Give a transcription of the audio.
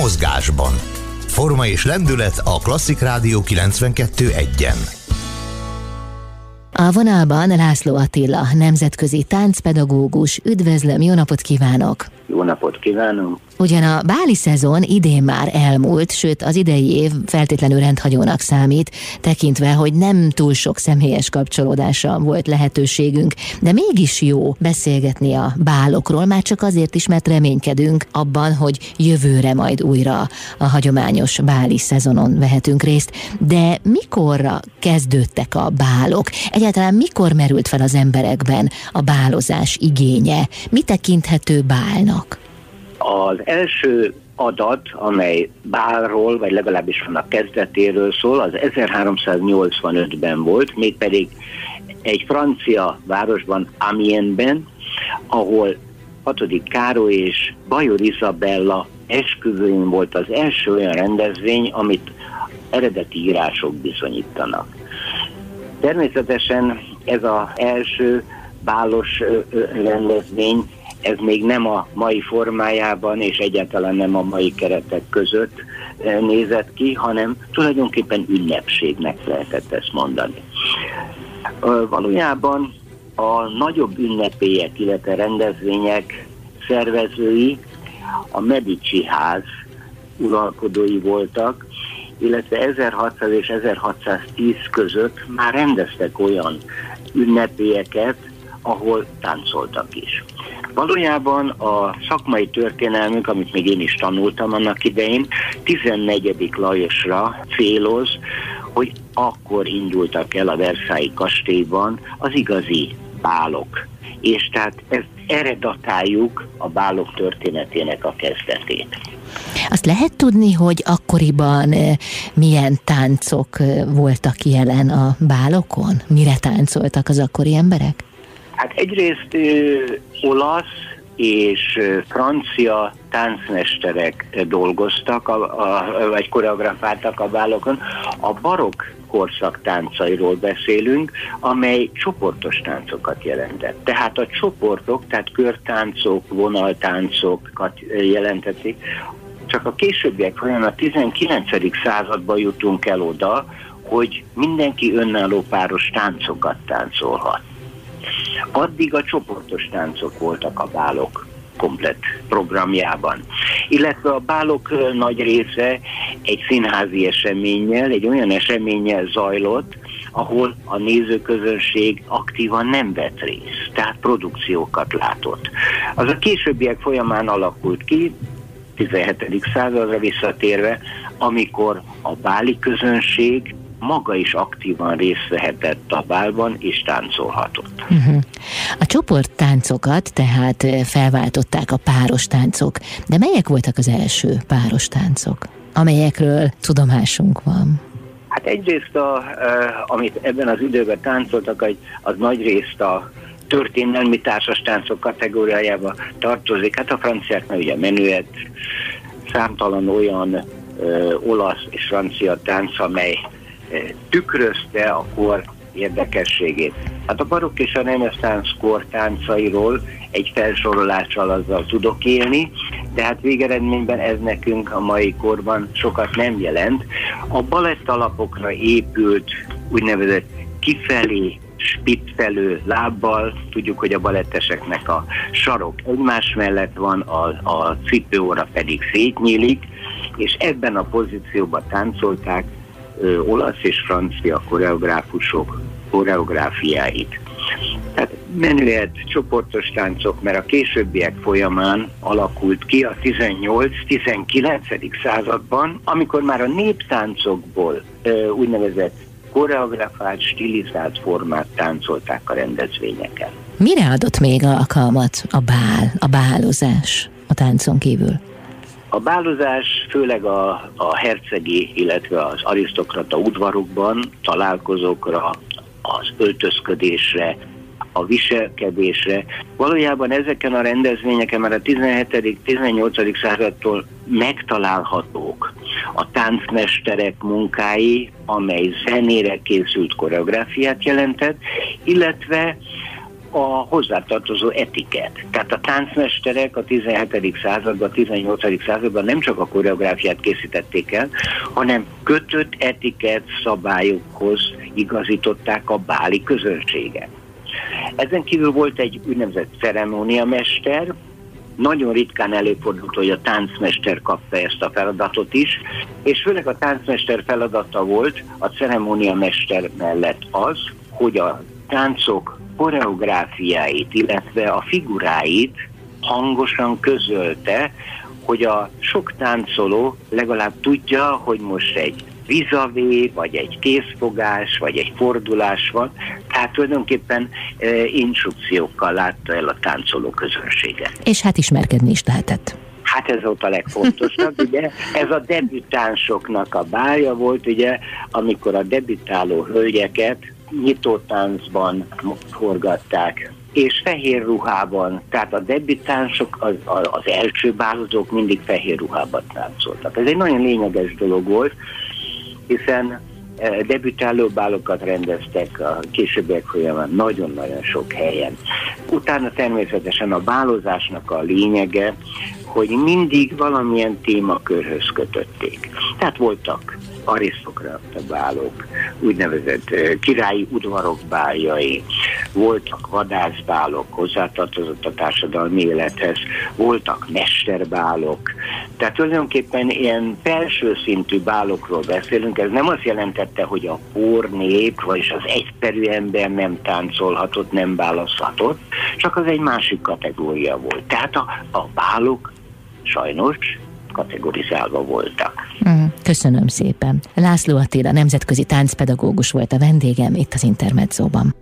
mozgásban. Forma és lendület a Klasszik Rádió 92.1-en. A vonalban László Attila, nemzetközi táncpedagógus. Üdvözlöm, jó napot kívánok! Jó napot kívánok! Ugyan a báli szezon idén már elmúlt, sőt az idei év feltétlenül rendhagyónak számít, tekintve, hogy nem túl sok személyes kapcsolódásra volt lehetőségünk, de mégis jó beszélgetni a bálokról, már csak azért is, mert reménykedünk abban, hogy jövőre majd újra a hagyományos báli szezonon vehetünk részt. De mikorra kezdődtek a bálok? Egyáltalán mikor merült fel az emberekben a bálozás igénye? Mi tekinthető bálnak? Az első adat, amely Bálról, vagy legalábbis annak kezdetéről szól, az 1385-ben volt, mégpedig egy francia városban, Amiensben, ahol 6. Károly és Bajor Isabella esküvőjén volt az első olyan rendezvény, amit eredeti írások bizonyítanak. Természetesen ez az első bálos rendezvény ez még nem a mai formájában és egyáltalán nem a mai keretek között eh, nézett ki, hanem tulajdonképpen ünnepségnek lehetett ezt mondani. Valójában a nagyobb ünnepélyek, illetve rendezvények szervezői a Medici ház uralkodói voltak, illetve 1600 és 1610 között már rendeztek olyan ünnepélyeket, ahol táncoltak is. Valójában a szakmai történelmünk, amit még én is tanultam annak idején, 14. Lajosra céloz, hogy akkor indultak el a Versailles kastélyban az igazi bálok. És tehát ezt erre a bálok történetének a kezdetét. Azt lehet tudni, hogy akkoriban eh, milyen táncok eh, voltak jelen a bálokon? Mire táncoltak az akkori emberek? Hát egyrészt ö, olasz és francia táncmesterek dolgoztak, a, a, vagy koreografáltak a bálokon. A barokk korszak táncairól beszélünk, amely csoportos táncokat jelentett. Tehát a csoportok, tehát körtáncok, vonaltáncokat jelentették. Csak a későbbiek folyamán a 19. században jutunk el oda, hogy mindenki önálló páros táncokat táncolhat. Addig a csoportos táncok voltak a bálok komplett programjában. Illetve a bálok nagy része egy színházi eseménnyel, egy olyan eseménnyel zajlott, ahol a nézőközönség aktívan nem vett részt, tehát produkciókat látott. Az a későbbiek folyamán alakult ki, 17. századra visszatérve, amikor a báli közönség maga is aktívan részt vehetett a bálban, és táncolhatott. Uh-huh. A csoport táncokat tehát felváltották a páros táncok, de melyek voltak az első páros táncok, amelyekről tudomásunk van? Hát egyrészt, a, amit ebben az időben táncoltak, az nagy részt a történelmi társas táncok kategóriájába tartozik. Hát a franciáknál ugye menüet, számtalan olyan ö, olasz és francia tánc, amely tükrözte a kor érdekességét. Hát a barokk és a reneszánsz kor táncairól egy felsorolással azzal tudok élni, de hát végeredményben ez nekünk a mai korban sokat nem jelent. A balett alapokra épült úgynevezett kifelé spittelő lábbal, tudjuk, hogy a baletteseknek a sarok egymás mellett van, a, a cipőóra pedig szétnyílik, és ebben a pozícióban táncolták olasz és francia koreográfusok koreográfiáit. Tehát menüet, csoportos táncok, mert a későbbiek folyamán alakult ki a 18-19. században, amikor már a néptáncokból úgynevezett koreografált, stilizált formát táncolták a rendezvényeken. Mire adott még alkalmat a bál, a bálozás a táncon kívül? A bálozás főleg a, a hercegi, illetve az arisztokrata udvarokban találkozókra, az öltözködésre, a viselkedésre. Valójában ezeken a rendezvényeken már a 17.-18. századtól megtalálhatók a táncmesterek munkái, amely zenére készült koreográfiát jelentett, illetve a hozzátartozó etiket. Tehát a táncmesterek a 17. században, a 18. században nem csak a koreográfiát készítették el, hanem kötött etiket szabályokhoz igazították a báli közönséget. Ezen kívül volt egy úgynevezett ceremóniamester, nagyon ritkán előfordult, hogy a táncmester kapta ezt a feladatot is, és főleg a táncmester feladata volt a ceremóniamester mellett az, hogy a táncok koreográfiáit, illetve a figuráit hangosan közölte, hogy a sok táncoló legalább tudja, hogy most egy vizavé, vagy egy készfogás, vagy egy fordulás van. Tehát tulajdonképpen e, instrukciókkal látta el a táncoló közönséget. És hát ismerkedni is lehetett. Hát ez volt a legfontosabb, ugye? Ez a debütánsoknak a bája volt, ugye, amikor a debütáló hölgyeket nyitótáncban forgatták, és fehér ruhában, tehát a debütánsok, az, az első bálozók mindig fehér ruhában táncoltak. Ez egy nagyon lényeges dolog volt, hiszen e, debütáló bálokat rendeztek a későbbiek folyamán nagyon-nagyon sok helyen. Utána természetesen a bálozásnak a lényege, hogy mindig valamilyen témakörhöz kötötték. Tehát voltak arisztokrata bálok, úgynevezett királyi udvarok báljai, voltak vadászbálok, hozzátartozott a társadalmi élethez, voltak mesterbálok. Tehát tulajdonképpen ilyen felső szintű bálokról beszélünk, ez nem azt jelentette, hogy a nép, vagyis az egyszerű ember nem táncolhatott, nem választhatott, csak az egy másik kategória volt. Tehát a, a bálok sajnos kategorizálva voltak. Mm, köszönöm szépen. László Attila, nemzetközi táncpedagógus volt a vendégem itt az Intermedzóban.